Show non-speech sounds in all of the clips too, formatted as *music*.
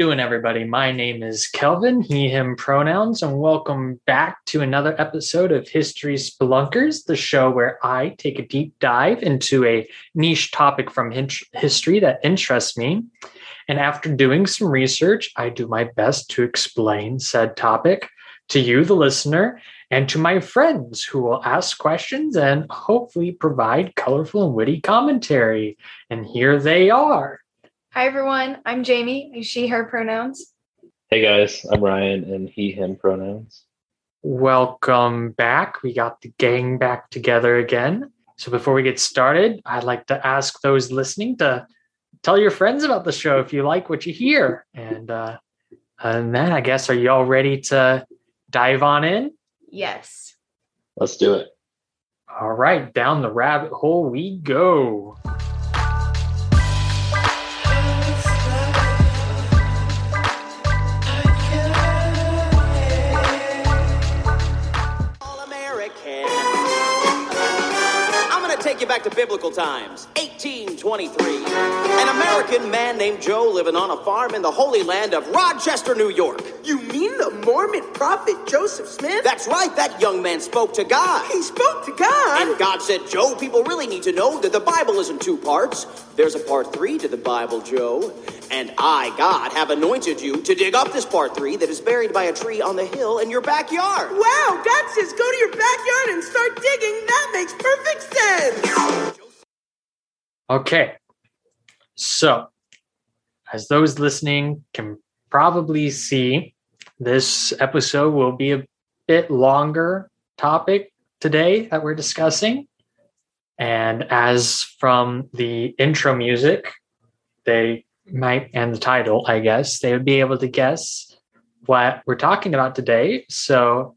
Doing, everybody? My name is Kelvin, he, him pronouns, and welcome back to another episode of History Spelunkers, the show where I take a deep dive into a niche topic from history that interests me. And after doing some research, I do my best to explain said topic to you, the listener, and to my friends who will ask questions and hopefully provide colorful and witty commentary. And here they are. Hi, everyone. I'm Jamie, she, her pronouns. Hey, guys. I'm Ryan, and he, him pronouns. Welcome back. We got the gang back together again. So, before we get started, I'd like to ask those listening to tell your friends about the show if you like what you hear. And, uh, and then I guess, are you all ready to dive on in? Yes. Let's do it. All right, down the rabbit hole we go. Back to biblical times. 1823. An American man named Joe living on a farm in the holy land of Rochester, New York. You mean the Mormon prophet Joseph Smith? That's right, that young man spoke to God. He spoke to God? And God said, Joe, people really need to know that the Bible isn't two parts. There's a part three to the Bible, Joe. And I, God, have anointed you to dig up this part three that is buried by a tree on the hill in your backyard. Wow, God says go to your backyard and start digging. That makes perfect sense. Okay. So, as those listening can probably see, this episode will be a bit longer topic today that we're discussing. And as from the intro music, they might and the title, I guess, they would be able to guess what we're talking about today. So,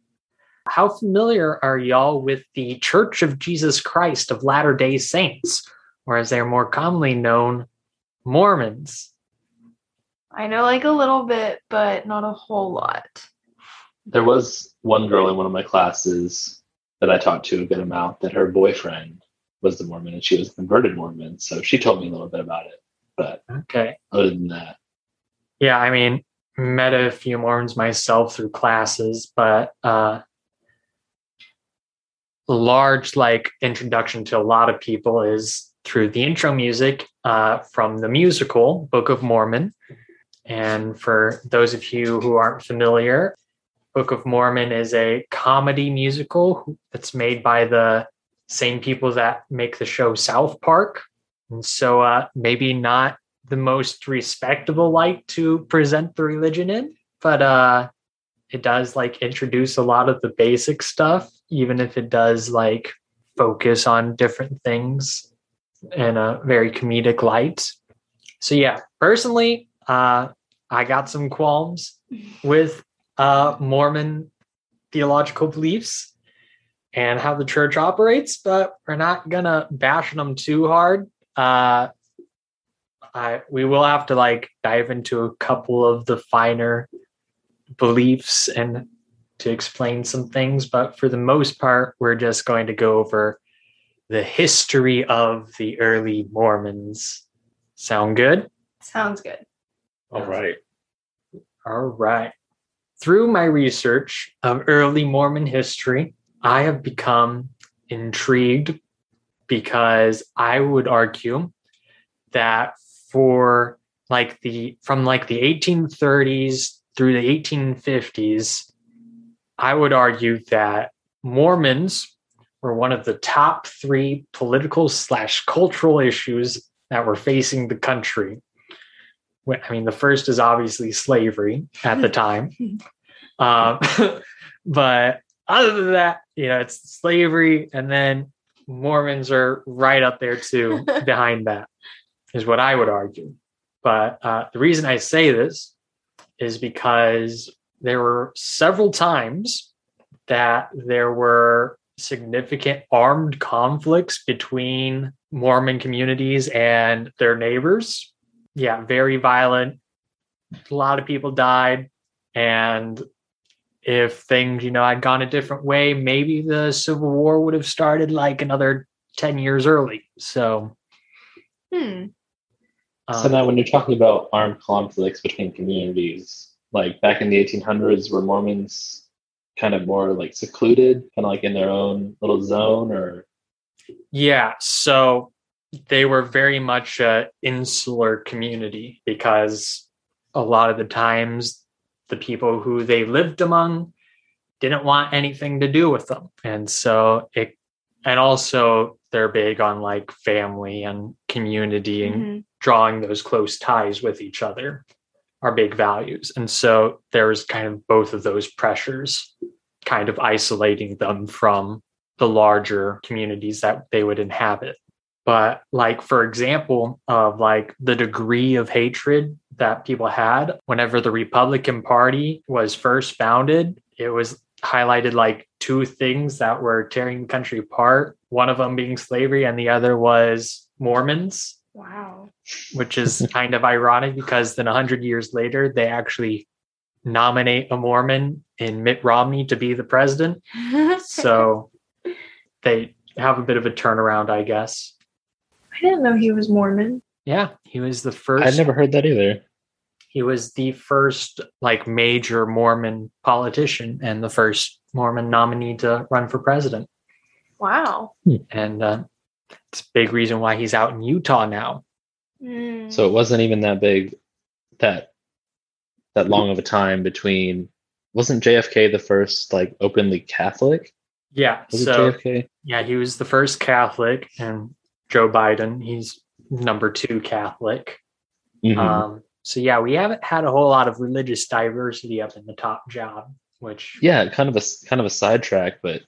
how familiar are y'all with the Church of Jesus Christ of Latter day Saints, or as they're more commonly known, Mormons? I know like a little bit, but not a whole lot. There was one girl in one of my classes that I talked to a good amount that her boyfriend was the Mormon and she was a converted Mormon. So she told me a little bit about it. But okay. Other than that. Yeah, I mean, met a few Mormons myself through classes, but uh large like introduction to a lot of people is through the intro music uh, from the musical Book of Mormon. And for those of you who aren't familiar, Book of Mormon is a comedy musical that's made by the same people that make the show South Park. And so uh, maybe not the most respectable light to present the religion in, but uh, it does like introduce a lot of the basic stuff, even if it does like focus on different things in a very comedic light. So yeah, personally, uh, I got some qualms *laughs* with uh, Mormon theological beliefs and how the church operates, but we're not gonna bash them too hard. Uh, I we will have to like dive into a couple of the finer beliefs and to explain some things, but for the most part, we're just going to go over the history of the early Mormons. Sound good? Sounds good. All right. All right. Through my research of early Mormon history, I have become intrigued because I would argue that for like the from like the 1830s through the 1850s, I would argue that Mormons were one of the top three political slash cultural issues that were facing the country. I mean, the first is obviously slavery at the time. *laughs* um, *laughs* but other than that, you know, it's slavery, and then Mormons are right up there too, *laughs* behind that, is what I would argue. But uh, the reason I say this is because there were several times that there were significant armed conflicts between Mormon communities and their neighbors. Yeah, very violent. A lot of people died. And if things, you know, had gone a different way, maybe the Civil War would have started like another 10 years early. So, hmm. so Um, now, when you're talking about armed conflicts between communities, like back in the 1800s, were Mormons kind of more like secluded, kind of like in their own little zone, or Yeah, so they were very much a insular community because a lot of the times the people who they lived among didn't want anything to do with them. And so it and also they're big on like family and community and Mhm. drawing those close ties with each other are big values. And so there's kind of both of those pressures kind of isolating them from the larger communities that they would inhabit. But like for example of like the degree of hatred that people had whenever the Republican Party was first founded, it was highlighted like two things that were tearing the country apart, one of them being slavery and the other was Mormons Wow. which is kind of ironic because then 100 years later they actually nominate a mormon in mitt romney to be the president so *laughs* they have a bit of a turnaround i guess I didn't know he was Mormon. yeah he was the first I'd never heard that either. he was the first like major mormon politician and the first mormon nominee to run for president Wow. and uh, it's a big reason why he's out in utah now Mm. So it wasn't even that big, that that long of a time between. Wasn't JFK the first like openly Catholic? yeah Was so JFK? Yeah, he was the first Catholic, and Joe Biden, he's number two Catholic. Mhm. Um, so yeah, we haven't had a whole lot of religious diversity up in the top job, which yeah, kind of a kind of a sidetrack, but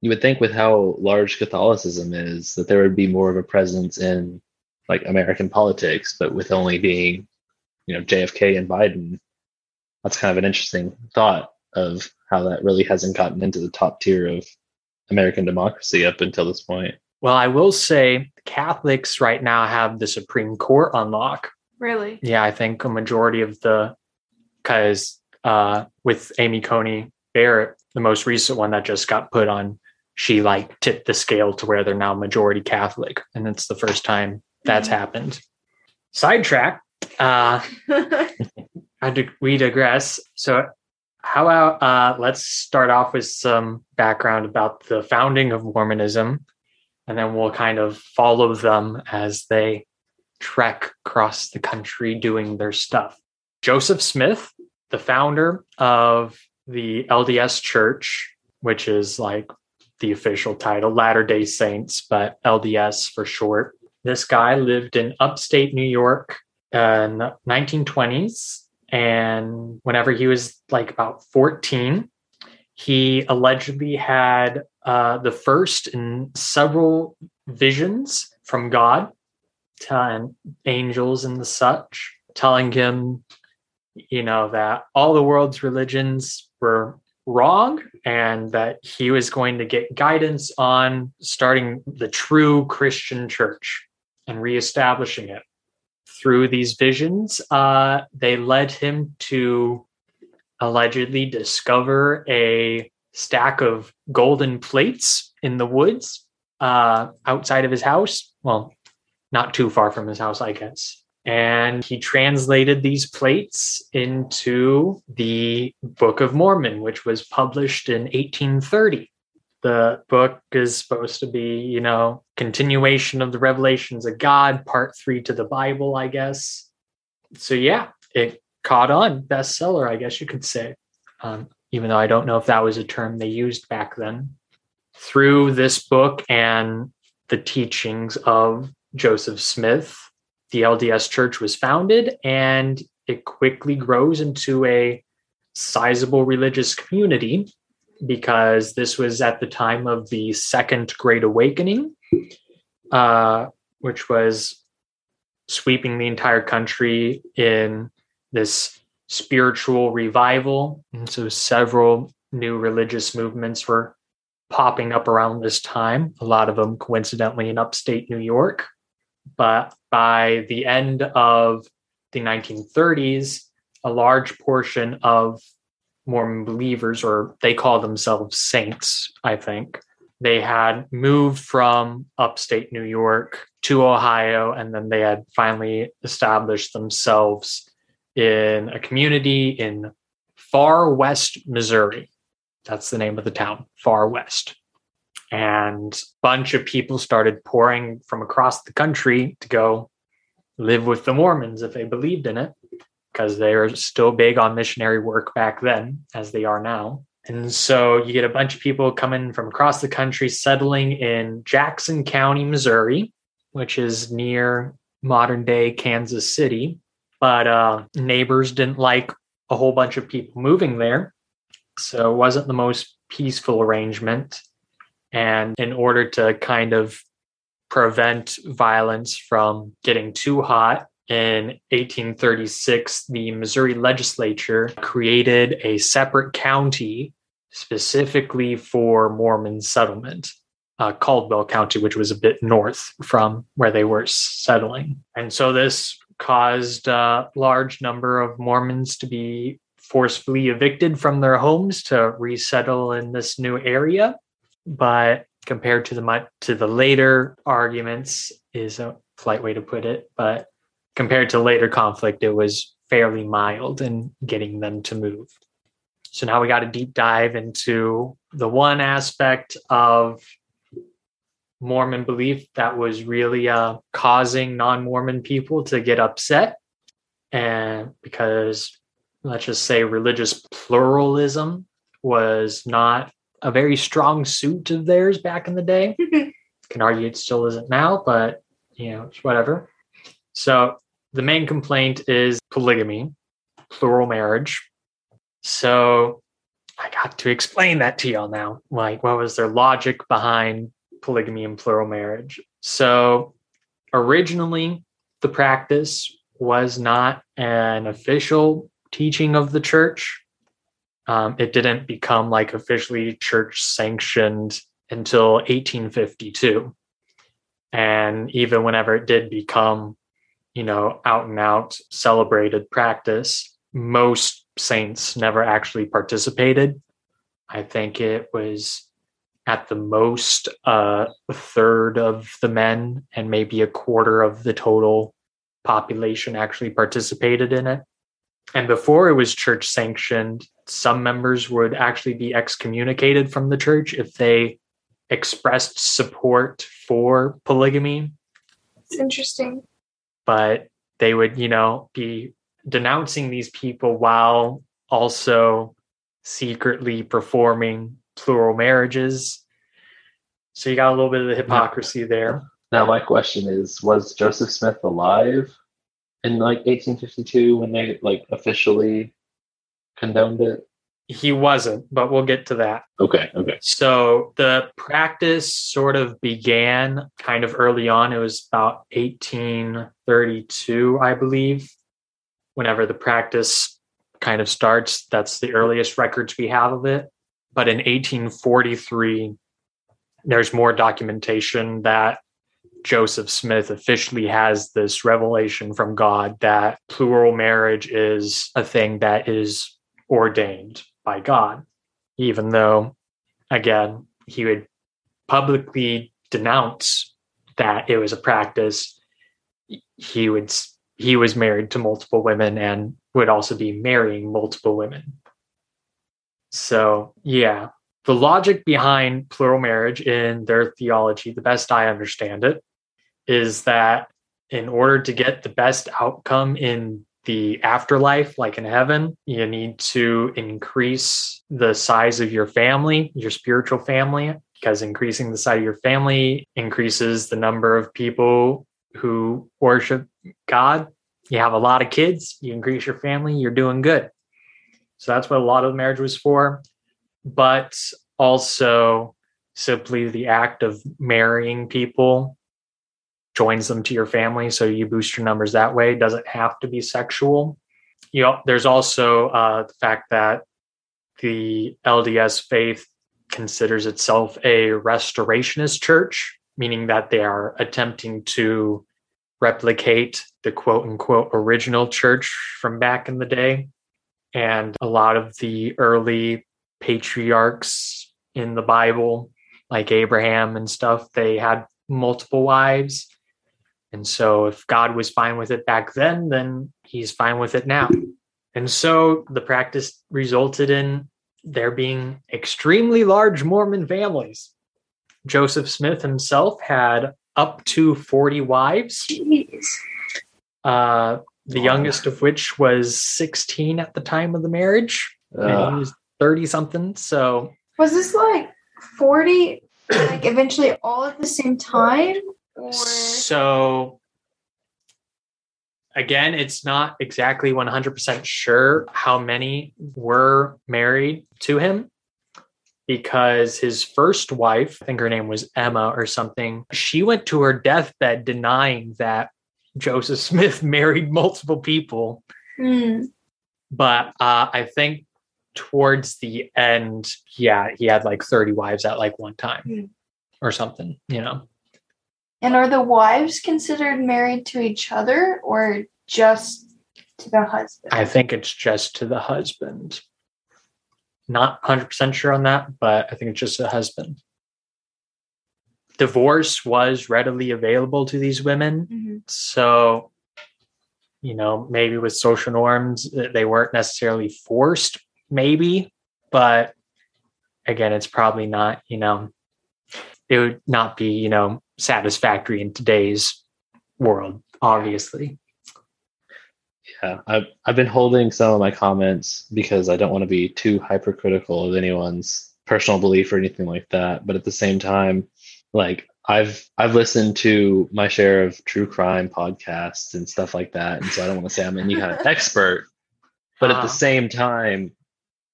you would think with how large Catholicism is that there would be more of a presence in like American politics, but with only being, you know, JFK and Biden, that's kind of an interesting thought of how that really hasn't gotten into the top tier of American democracy up until this point. well, I will say Catholics right now have the Supreme Court on lock. Really? Yeah, I think a majority of the because uh, with Amy Coney Barrett, the most recent one that just got put on, she like tipped the scale to where they're now majority Catholic, and it's the first time that's Mhm. happened. Sidetrack. Uh, *laughs* I dig- we digress. So, how about uh, let's start off with some background about the founding of Mormonism, and then we'll kind of follow them as they trek across the country doing their stuff. Joseph Smith, the founder of the LDS Church, which is like the official title, Latter day Saints, but LDS for short. This guy lived in upstate New York in the 1920s. And whenever he was like about 14, he allegedly had uh, the first in several visions from God and angels and the such, telling him, you know, that all the world's religions were wrong and that he was going to get guidance on starting the true Christian church and reestablishing it. Through these visions, uh, they led him to allegedly discover a stack of golden plates in the woods uh, outside of his house. Well, not too far from his house, I guess. And he translated these plates into the Book of Mormon, which was published in 1830. The book is supposed to be, you know, continuation of the revelations of God, part three to the Bible, I guess. So, yeah, it caught on, bestseller, I guess you could say. Um, even though I don't know if that was a term they used back then. Through this book and the teachings of Joseph Smith, the LDS Church was founded and it quickly grows into a sizable religious community because this was at the time of the Second Great Awakening, uh, which was sweeping the entire country in this spiritual revival. And so several new religious movements were popping up around this time, a lot of them coincidentally in upstate New York. But by the end of the 1930s, a large portion of Mormon believers, or they call themselves saints, I think, they had moved from upstate New York to Ohio, and then they had finally established themselves in a community in far west Missouri. That's the name of the town, Far West. And a bunch of people started pouring from across the country to go live with the Mormons if they believed in it, because they were still big on missionary work back then, as they are now. And so you get a bunch of people coming from across the country settling in Jackson County, Missouri, which is near modern day Kansas City. But uh, neighbors didn't like a whole bunch of people moving there. So it wasn't the most peaceful arrangement. And in order to kind of prevent violence from getting too hot, in 1836, the Missouri legislature created a separate county specifically for Mormon settlement, uh, Caldwell County, which was a bit north from where they were settling. And so this caused a large number of Mormons to be forcefully evicted from their homes to resettle in this new area. But compared to the to the later arguments is a polite way to put it, but compared to later conflict, it was fairly mild in getting them to move. So now we got a deep dive into the one aspect of Mormon belief that was really uh, causing non Mormon people to get upset. And because, let's just say, religious pluralism was not a very strong suit of theirs back in the day. *laughs* Mm-hmm. Can argue it still isn't now, but you know, it's whatever. So the main complaint is polygamy, plural marriage. So I got to explain that to y'all now. Like, what was their logic behind polygamy and plural marriage? So originally, the practice was not an official teaching of the church. Um, it didn't become like officially church sanctioned until 1852. And even whenever it did become, you know, out and out celebrated practice, most saints never actually participated. I think it was at the most uh, a third of the men and maybe a quarter of the total population actually participated in it. And before it was church sanctioned, some members would actually be excommunicated from the church if they expressed support for polygamy. It's interesting. But they would, you know, be denouncing these people while also secretly performing plural marriages. So you got a little bit of the hypocrisy there. Now, my question is Was Joseph Smith alive in like 1852 when they like officially condoned it? He wasn't, but we'll get to that. Okay, okay. So the practice sort of began kind of early on. It was about 1832, I believe whenever the practice kind of starts. That's the earliest records we have of it. But in 1843, there's more documentation that Joseph Smith officially has this revelation from God that plural marriage is a thing that is ordained by God, even though, again, he would publicly denounce that it was a practice. He would he was married to multiple women and would also be marrying multiple women. So, yeah, the logic behind plural marriage in their theology, the best I understand it, is that in order to get the best outcome in the afterlife, like in heaven, you need to increase the size of your family, your spiritual family, because increasing the size of your family increases the number of people who worship God. You have a lot of kids, you increase your family, you're doing good. So that's what a lot of marriage was for. But also, simply the act of marrying people joins them to your family. So you boost your numbers that way. It doesn't have to be sexual. You know, there's also uh, the fact that the LDS faith considers itself a restorationist church, meaning that they are attempting to replicate the quote unquote original church from back in the day. And a lot of the early patriarchs in the Bible like Abraham and stuff, they had multiple wives. And so if God was fine with it back then, then he's fine with it now. And so the practice resulted in there being extremely large Mormon families. Joseph Smith himself had up to 40 wives, Jeez. uh, the Wow. youngest of which was 16 at the time of the marriage. and he was 30 something. So Was this like 40, like eventually all at the same time? Or So again, it's not exactly 100% sure how many were married to him because his first wife, I think her name was Emma or something, she went to her deathbed denying that Joseph Smith *laughs* married multiple people. Hmm. But uh, I think towards the end, yeah, he had like 30 wives at like one time Hmm. or something, you know. And are the wives considered married to each other or just to the husband? I think it's just to the husband. Not 100% sure on that, but I think it's just the husband. Divorce was readily available to these women. Mhm. So, you know, maybe with social norms, th- they weren't necessarily forced, maybe, but again, it's probably not, you know, it would not be, you know, satisfactory in today's world, obviously. yeah, I've I've been holding some of my comments because I don't want to be too hypercritical of anyone's personal belief or anything like that. But at the same time, like I've I've listened to my share of true crime podcasts and stuff like that, and so I don't want to say I'm any kind of *laughs* expert. But at Uh-huh. the same time,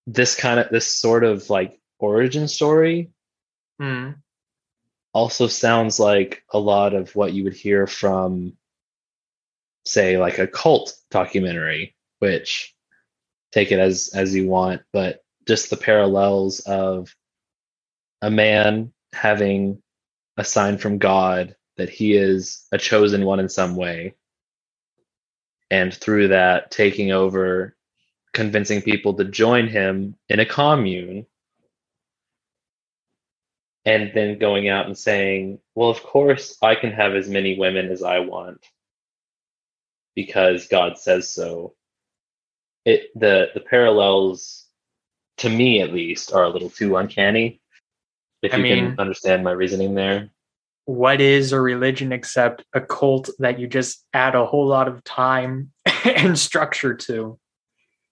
this kind of this sort of like origin story Hmm. Also sounds like a lot of what you would hear from say like a cult documentary which take it as as you want but just the parallels of a man having a sign from god that he is a chosen one in some way. And through that taking over convincing people to join him in a commune and then going out and saying, well, of course, I can have as many women as I want because God says so. It the the parallels to me at least are a little too uncanny. If I you mean- can understand my reasoning there. what is a religion except a cult that you just add a whole lot of time *laughs* and structure to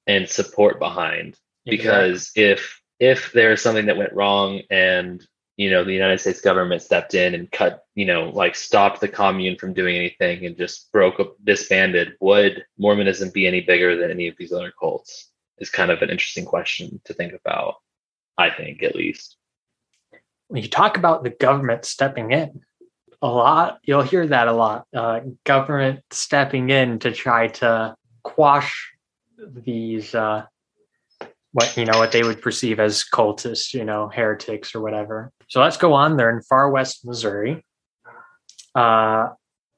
and support behind because if if there's something that went wrong and you know the united states government stepped in and cut you know like stopped the commune from doing anything and just broke up disbanded. Would mormonism be any bigger than any of these other cults? Is kind of an interesting question to think about i think at least. When you talk about the government stepping in a lot you'll hear that a lot uh, government stepping in to try to quash these uh, what you know what they would perceive as cultists you know heretics or whatever. So let's go on. They're in far west missouri. Uh,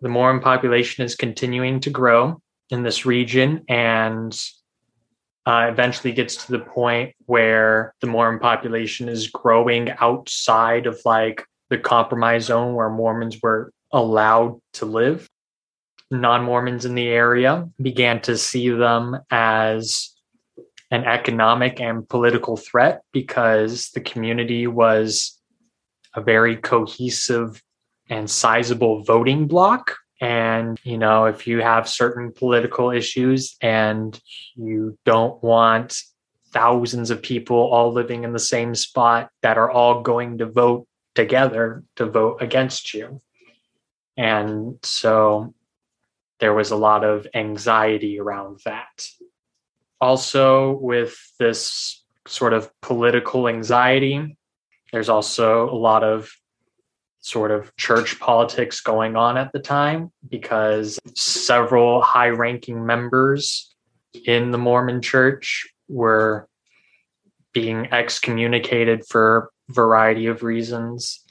the mormon population is continuing to grow in this region and uh, eventually gets to the point where the Mormon population is growing outside of like the compromise zone where Mormons were allowed to live. Non Mormons in the area began to see them as an economic and political threat because the community was a very cohesive and sizable voting bloc. And, you know, if you have certain political issues and you don't want thousands of people all living in the same spot that are all going to vote together to vote against you. And so there was a lot of anxiety around that. Also, with this sort of political anxiety, there's also a lot of sort of church politics going on at the time because several high ranking members in the Mormon church were being excommunicated for a variety of reasons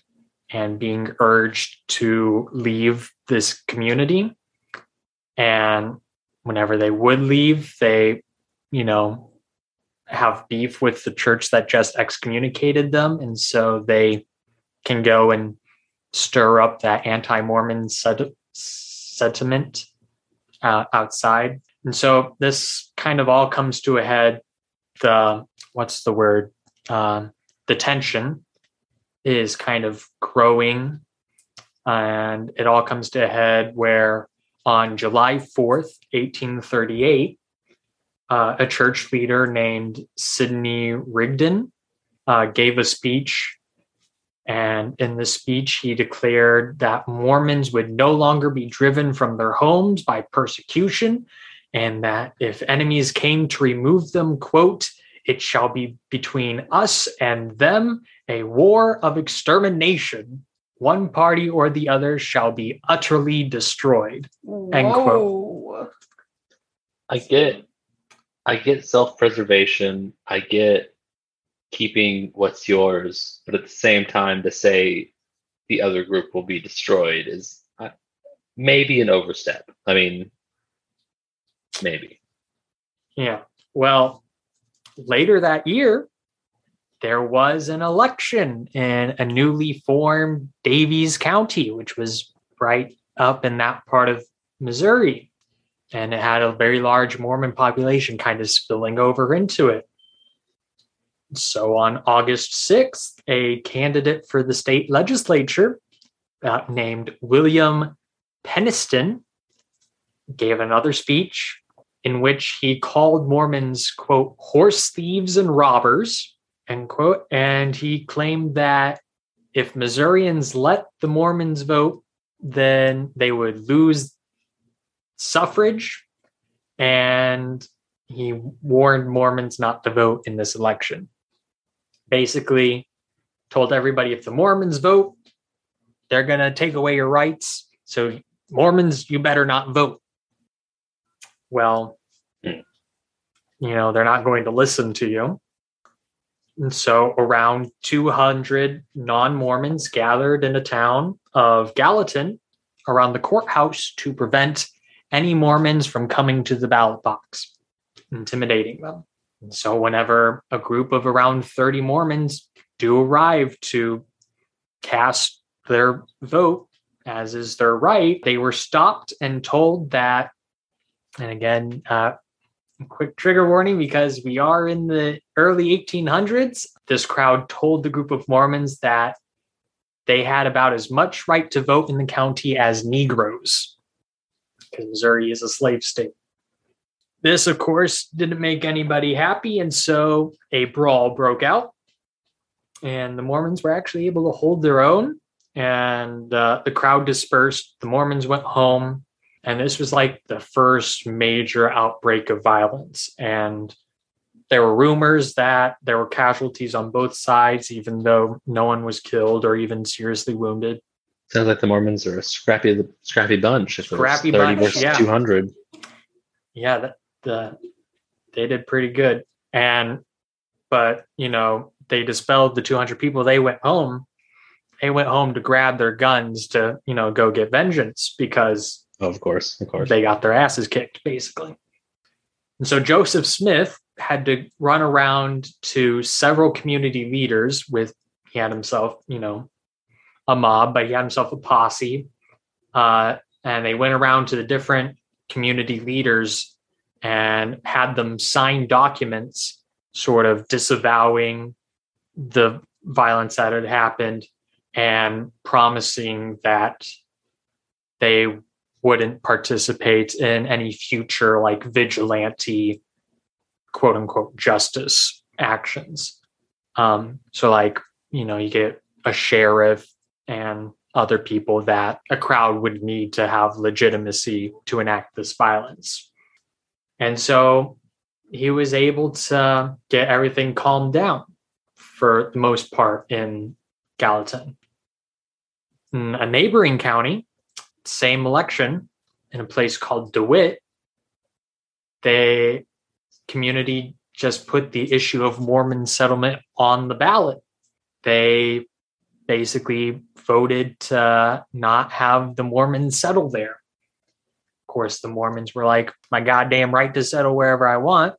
and being urged to leave this community. And whenever they would leave, they, you know, have beef with the church that just excommunicated them. And so they can go and stir up that anti-Mormon sed- sentiment uh, outside. And so this kind of all comes to a head. The what's the word? Um, the tension is kind of growing, and it all comes to a head where on July 4th, 1838, uh, a church leader named Sidney Rigdon uh, gave a speech. And in the speech, he declared that Mormons would no longer be driven from their homes by persecution, and that if enemies came to remove them, quote, it shall be between us and them a war of extermination. One party or the other shall be utterly destroyed. End quote. Whoa. I get I get self-preservation. I get keeping what's yours, but at the same time to say the other group will be destroyed is uh, maybe an overstep. I mean, maybe. Yeah. Well, later that year, there was an election in a newly formed Daviess County, which was right up in that part of Missouri. And it had a very large Mormon population kind of spilling over into it. So on August 6th, a candidate for the state legislature uh, named William Peniston gave another speech in which he called Mormons, quote, horse thieves and robbers, end quote. And he claimed that if Missourians let the Mormons vote, then they would lose suffrage. And he warned Mormons not to vote in this election. Basically, told everybody if the Mormons vote, they're going to take away your rights. So, Mormons, you better not vote. Well, Hmm. you know, they're not going to listen to you. And so around 200 non Mormons gathered in a town of Gallatin around the courthouse to prevent any Mormons from coming to the ballot box, intimidating them. So, whenever a group of around 30 Mormons do arrive to cast their vote, as is their right, they were stopped and told that, and again, uh, quick trigger warning because we are in the early 1800s. This crowd told the group of Mormons that they had about as much right to vote in the county as Negroes, because Missouri is a slave state. This, of course, didn't make anybody happy, and so a brawl broke out. And the Mormons were actually able to hold their own, and uh, the crowd dispersed. The Mormons went home, and this was like the first major outbreak of violence. And there were rumors that there were casualties on both sides, even though no one was killed or even seriously wounded. Sounds like the Mormons are a scrappy, scrappy bunch. If it was Scrappy 30 bunch, versus yeah. 200. yeah that the they did pretty good and but you know they dispelled the 200 people they went home they went home to grab their guns to you know go get vengeance because Oh, of course, of course. they got their asses kicked basically and so joseph smith had to run around to several community leaders with he had himself you know a mob but he had himself a posse uh, and they went around to the different community leaders and had them sign documents sort of disavowing the violence that had happened and promising that they wouldn't participate in any future like vigilante quote unquote justice actions. Um so like you know you get a sheriff and other people that a crowd would need to have legitimacy to enact this violence and so he was able to get everything calmed down for the most part in Gallatin. In a neighboring county, same election, in a place called DeWitt, the community just put the issue of Mormon settlement on the ballot. They basically voted to not have the Mormons settle there. Of course, the Mormons were like, my goddamn right to settle wherever I want.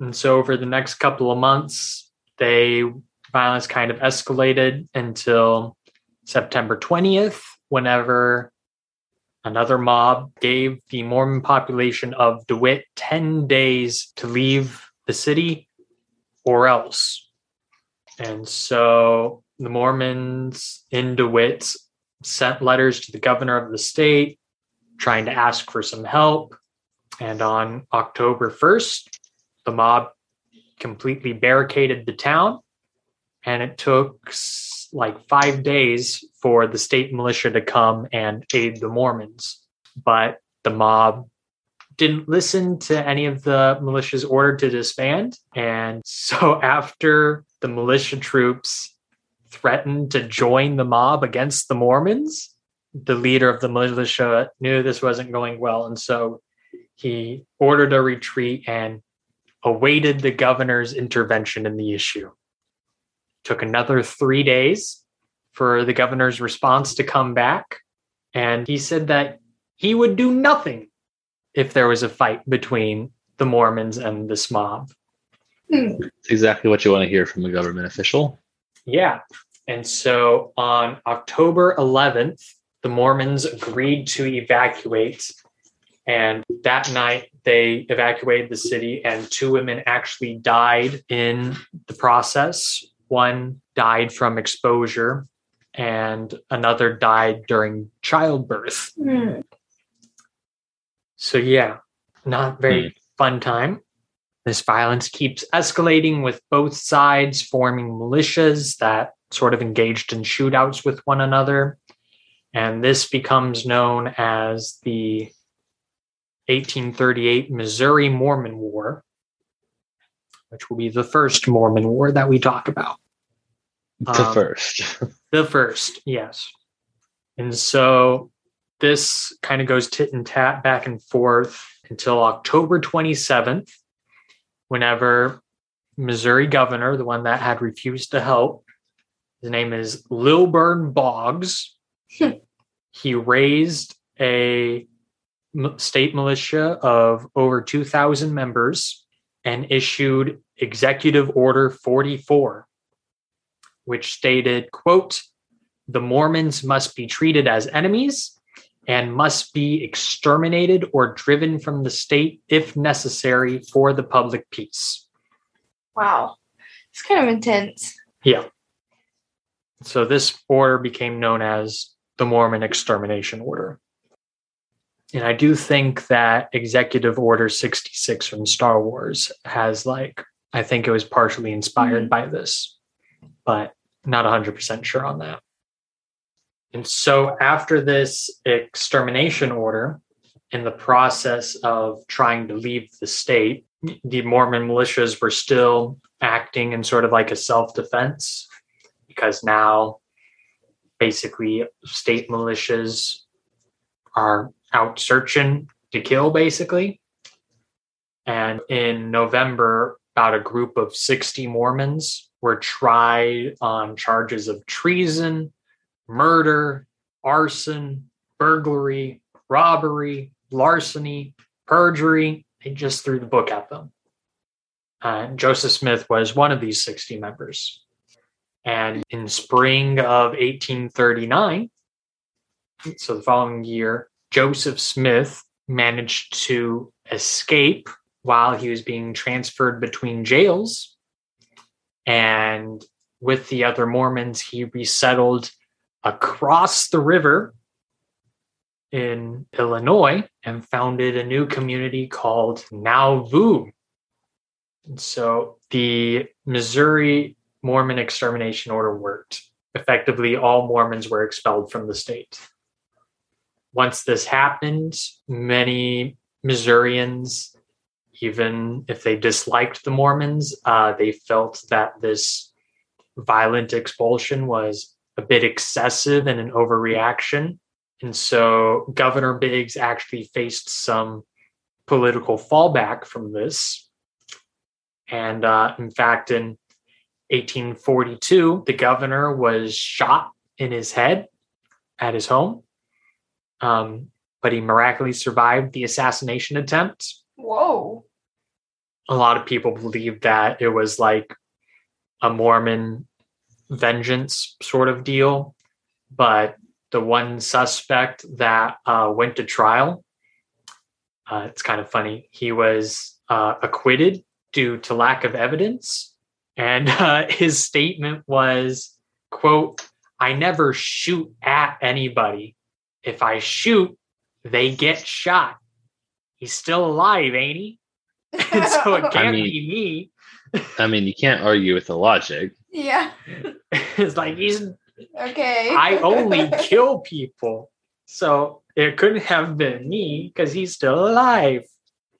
And so, over the next couple of months, they violence kind of escalated until September 20th, whenever another mob gave the Mormon population of DeWitt 10 days to leave the city or else. And so the Mormons in DeWitt sent letters to the governor of the state trying to ask for some help. And on October 1st, the mob completely barricaded the town. And it took like five days for the state militia to come and aid the Mormons. But the mob didn't listen to any of the militia's order to disband. And so *laughs* after the militia troops threatened to join the mob against the Mormons, the leader of the militia knew this wasn't going well. And so he ordered a retreat and awaited the governor's intervention in the issue. Took another three days for the governor's response to come back. And he said that he would do nothing if there was a fight between the Mormons and this mob. It's exactly what you want to hear from a government official. Yeah. And so on October 11th, the Mormons agreed to evacuate. And that night, they evacuated the city, and two women actually died in the process. One died from exposure, and another died during childbirth. Hmm. So, yeah, not very fun time. This violence keeps escalating with both sides forming militias that sort of engaged in shootouts with one another. And this becomes known as the 1838 Missouri Mormon War, which will be the first Mormon War that we talk about. The Um, first. *laughs* The first, yes. And so this kind of goes tit and tat back and forth until October 27th, whenever Missouri governor, the one that had refused to help, his name is Lilburn Boggs. *laughs* he raised a state militia of over 2,000 members and issued Executive Order 44, which stated, quote, the Mormons must be treated as enemies and must be exterminated or driven from the state if necessary for the public peace. Wow. It's kind of intense. Yeah. So this order became known as the Mormon Extermination Order. And I do think that Executive Order 66 from Star Wars has, like, I think it was partially inspired Mhm. by this, but not 100% sure on that. And so after this extermination order, in the process of trying to leave the state, the Mormon militias were still acting in sort of like a self defense because now basically state militias are out searching to kill, basically. And in November, about a group of 60 Mormons were tried on charges of treason, murder, arson, burglary, robbery, larceny, perjury. They just threw the book at them. Uh, Joseph Smith was one of these 60 members. And in spring of 1839, so the following year, Joseph Smith managed to escape while he was being transferred between jails. And with the other Mormons, he resettled across the river in Illinois and founded a new community called Nauvoo. And so the Missouri Mormon extermination order worked. Effectively, all Mormons were expelled from the state. Once this happened, many Missourians, even if they disliked the Mormons, uh, they felt that this violent expulsion was a bit excessive and an overreaction. And so Governor Biggs actually faced some political fallback from this. And uh, in fact, in 1842, the governor was shot in his head at his home, um, but he miraculously survived the assassination attempt. Whoa. A lot of people believe that it was like a Mormon vengeance sort of deal. But the one suspect that uh, went to trial, uh, it's kind of funny. He was uh, acquitted due to lack of evidence, and *laughs* uh, his statement was, "quote I never shoot at anybody. If I shoot, they get shot. He's still alive, ain't he? And *laughs* so it can't mean- be me." I mean, you can't argue with the logic. yeah. *laughs* *laughs* it's like he's Okay. I only *laughs* kill people. So it couldn't have been me because he's still alive.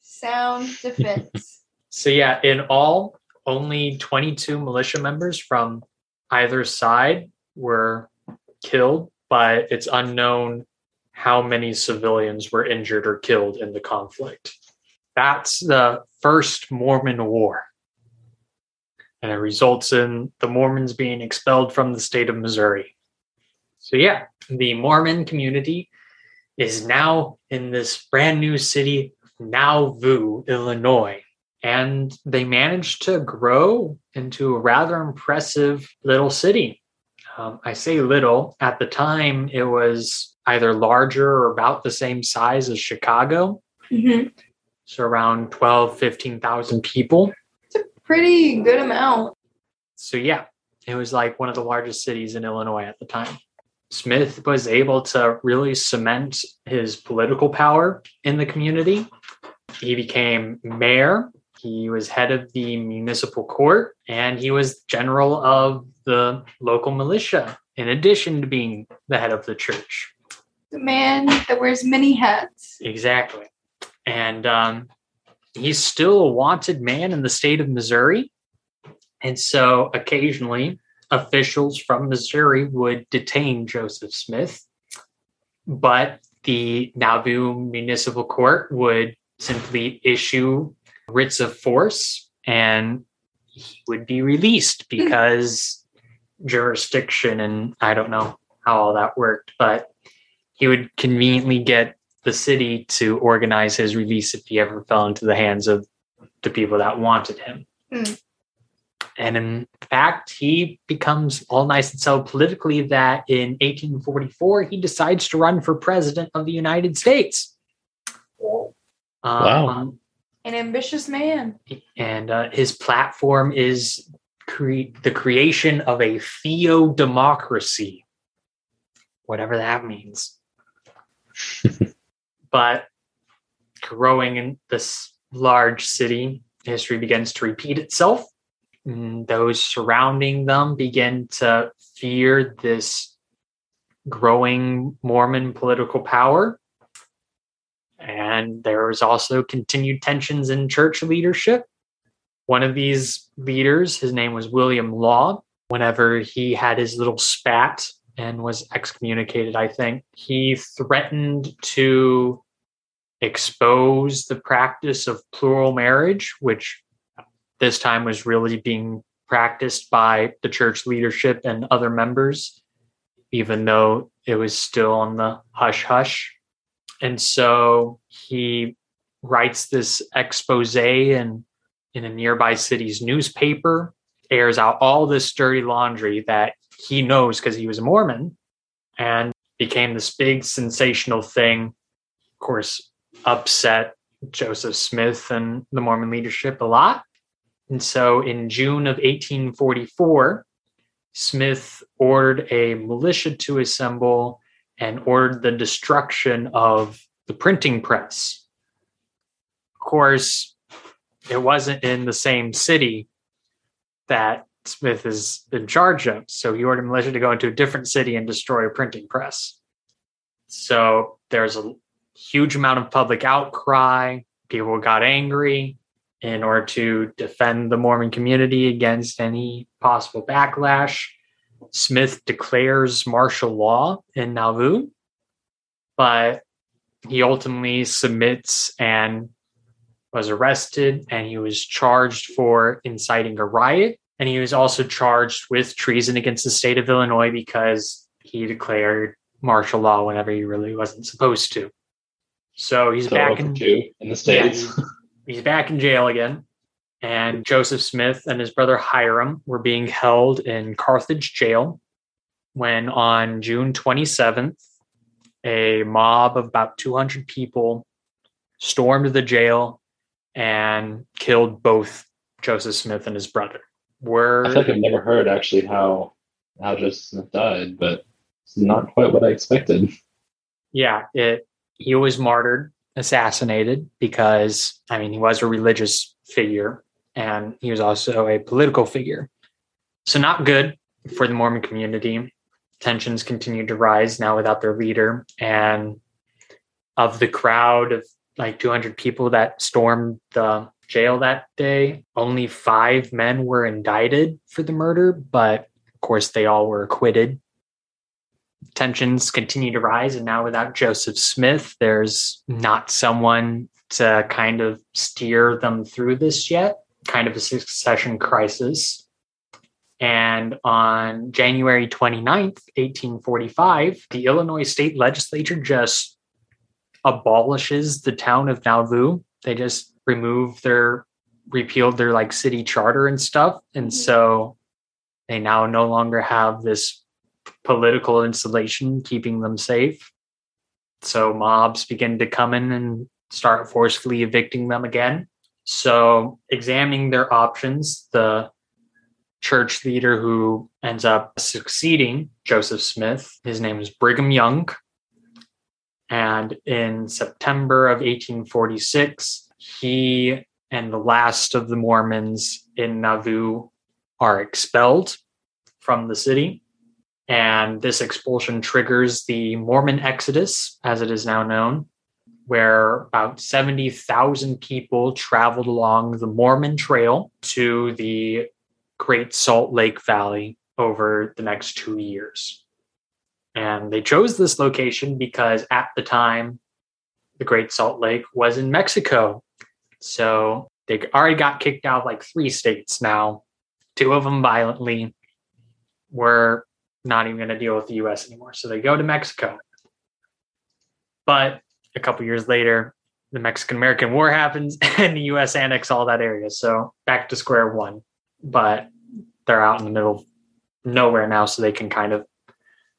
Sound *laughs* defense. So yeah, in all, only 22 militia members from either side were killed, but it's unknown how many civilians were injured or killed in the conflict. That's the first Mormon War. And it results in the Mormons being expelled from the state of Missouri. So, yeah, the Mormon community is now in this brand new city, Nauvoo, Illinois. And they managed to grow into a rather impressive little city. Um, I say little, at the time, it was either larger or about the same size as Chicago. Mhm. So around 12, 15,000 people. Pretty good amount. So yeah, it was like one of the largest cities in Illinois at the time. Smith was able to really cement his political power in the community. He became mayor, he was head of the municipal court, and he was general of the local militia, in addition to being the head of the church. The man that wears many hats. Exactly. And um, he's still a wanted man in the state of Missouri. And so occasionally officials from Missouri would detain Joseph Smith, but the Nauvoo Municipal Court would simply issue writs of force and he would be released hmm. because jurisdiction and I don't know how all that worked, but he would conveniently get the city to organize his release if he ever fell into the hands of the people that wanted him. Hmm. And in fact, he becomes all nice and so politically that in 1844 he decides to run for president of the United States. Wow. Um, An ambitious man. and uh, his platform is cre- the creation of a theodemocracy, whatever that means. *laughs* but growing in this large city, history begins to repeat itself. And those surrounding them begin to fear this growing Mormon political power. And there is also continued tensions in church leadership. One of these leaders, his name was William Law, whenever he had his little spat and was excommunicated, I think, he threatened to expose the practice of plural marriage, which this time was really being practiced by the church leadership and other members, even though it was still on the hush hush. And so he writes this expose in, in a nearby city's newspaper, airs out all this dirty laundry that he knows because he was a Mormon and became this big sensational thing. Of course, upset Joseph Smith and the Mormon leadership a lot. And so in June of 1844, Smith ordered a militia to assemble and ordered the destruction of the printing press. Of course, it wasn't in the same city that Smith is in charge of. So he ordered militia to go into a different city and destroy a printing press. So there's a huge amount of public outcry. People got angry in order to defend the Mormon community against any possible backlash. Smith declares martial law in Nauvoo, but he ultimately submits and was arrested and he was charged for inciting a riot. And he was also charged with treason against the state of Illinois because he declared martial law whenever he really wasn't supposed to. So he's So back in in the states. he's back in jail again. And Joseph Smith and his brother Hyrum were being held in Carthage jail when on June 27th, a mob of about 200 people stormed the jail and killed both Joseph Smith and his brother. Were I feel like I've never heard actually how how Joseph Smith died, but it's not quite what I expected. yeah, it he was martyred, assassinated because I mean he was a religious figure and he was also a political figure. So not good for the Mormon community. Tensions continued to rise now without their leader and of the crowd of like 200 people that stormed the jail that day, only 5 men were indicted for the murder, but of course they all were acquitted tensions continue to rise. And now without Joseph Smith, there's not someone to kind of steer them through this yet, kind of a succession crisis. And on January 29th, 1845, the Illinois state legislature just abolishes the town of Nauvoo. They just remove their, repealed their like city charter and stuff. And mm-hmm. so they now no longer have this political insulation keeping them safe. So mobs begin to come in and start forcefully evicting them again. So, examining their options, the church leader who ends up succeeding Joseph Smith, his name is Brigham Young. And in September of 1846, he and the last of the Mormons in Nauvoo are expelled from the city. And this expulsion triggers the Mormon Exodus, as it is now known, where about 70,000 people traveled along the Mormon Trail to the Great Salt Lake Valley over the next two years. And they chose this location because at the time, the Great Salt Lake was in Mexico. So they already got kicked out of like three states now, two of them violently. Were not even going to deal with the US anymore. So they go to Mexico. But a couple years later, the Mexican American War happens *laughs* and the US annexes all that area. So back to square one. But they're out in the middle of nowhere now, so they can kind of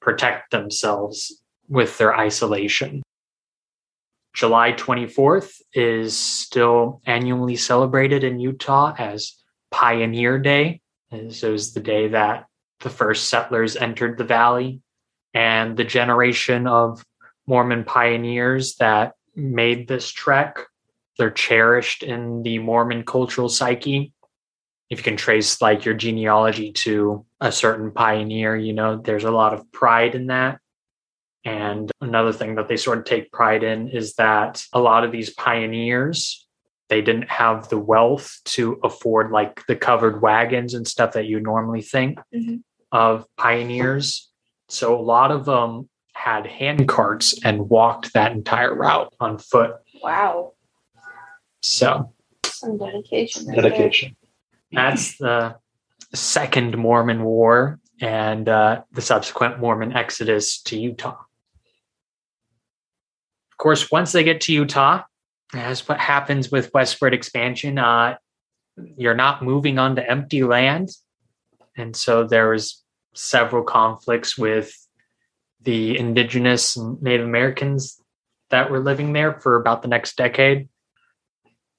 protect themselves with their isolation. July 24th is still annually celebrated in Utah as Pioneer Day. This is the day that the first settlers entered the valley and the generation of Mormon pioneers that made this trek. They're cherished in the Mormon cultural psyche. If you can trace like your genealogy to a certain pioneer, you know, there's a lot of pride in that. And another thing that they sort of take pride in is that a lot of these pioneers, they didn't have the wealth to afford like the covered wagons and stuff that you normally think Mhm. of pioneers. So a lot of them had hand carts and walked that entire route on foot. Wow. So Some dedication. right there. Dedication. that's the second Mormon War and uh, the subsequent Mormon exodus to Utah. Of course, once they get to Utah, as what happens with westward expansion, uh, you're not moving onto empty land, and so there was several conflicts with the indigenous Native Americans that were living there for about the next decade.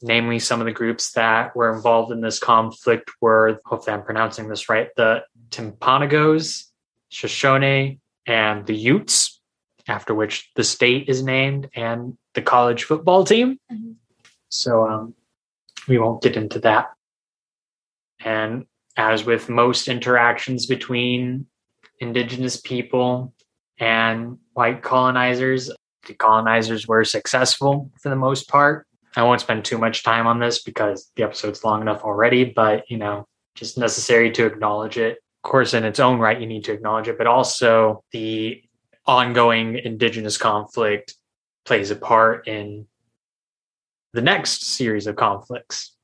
Namely some of the groups that were involved in this conflict were hopefully i'm pronouncing this right the timpanogos shoshone and the utes after which the state is named and the college football team Mhm. so um, we won't get into that and as with most interactions between indigenous people and white colonizers the colonizers were successful for the most part I won't spend too much time on this because the episode's long enough already, but you know, just necessary to acknowledge it. Of course, in its own right, you need to acknowledge it, but also the ongoing indigenous conflict plays a part in the next series of conflicts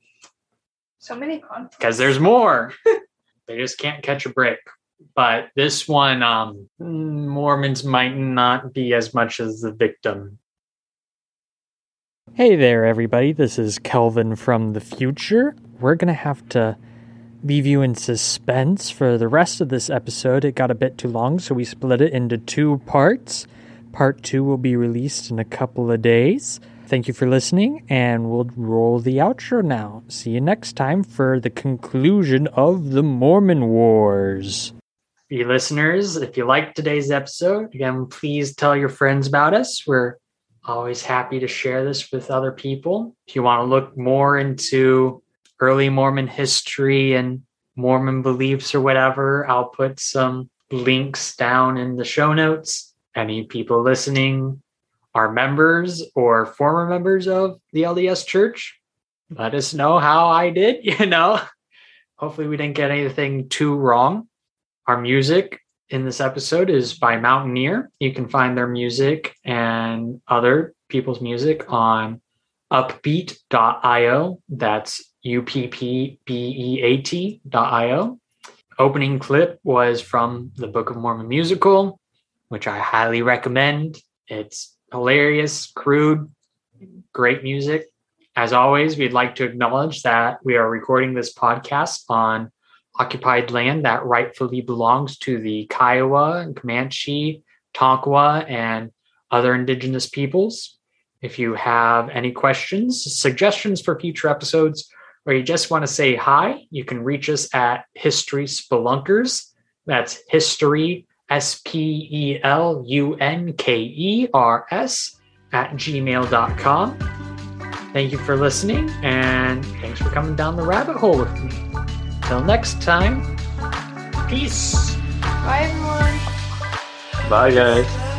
So many conflicts. because there's more. *laughs* they just can't catch a break. But this one, um, Mormons might not be as much as the victim Hey there, everybody. This is Kelvin from the future. we're going to have to leave you in suspense for the rest of this episode. It got a bit too long, so we split it into two parts. Part two will be released in a couple of days. Thank you for listening, and we'll roll the outro now. See you next time for the conclusion of the Mormon Wars. You listeners, if you liked today's episode, again, please tell your friends about us. We're always happy to share this with other people. If you want to look more into early Mormon history and Mormon beliefs or whatever, I'll put some links down in the show notes. Any people listening are members or former members of the LDS Church, let us know how I did, *laughs* you know. Hopefully, we didn't get anything too wrong. Our music in this episode is by Mountaineer. You can find their music and other people's music on uppbeat.io. That's U P P B E A T.io. Opening clip was from the Book of Mormon musical, which I highly recommend. It's hilarious, crude, great music. As always, we'd like to acknowledge that we are recording this podcast on occupied land that rightfully belongs to the Kiowa, and Comanche, Tonkawa, and other indigenous peoples. If you have any questions, suggestions for future episodes, or you just want to say hi, you can reach us at History Spelunkers. That's history, S P E L U N K E R S, at gmail.com. Thank you for listening, and thanks for coming down the rabbit hole with me. Till next time, peace. Bye, everyone. Bye, guys.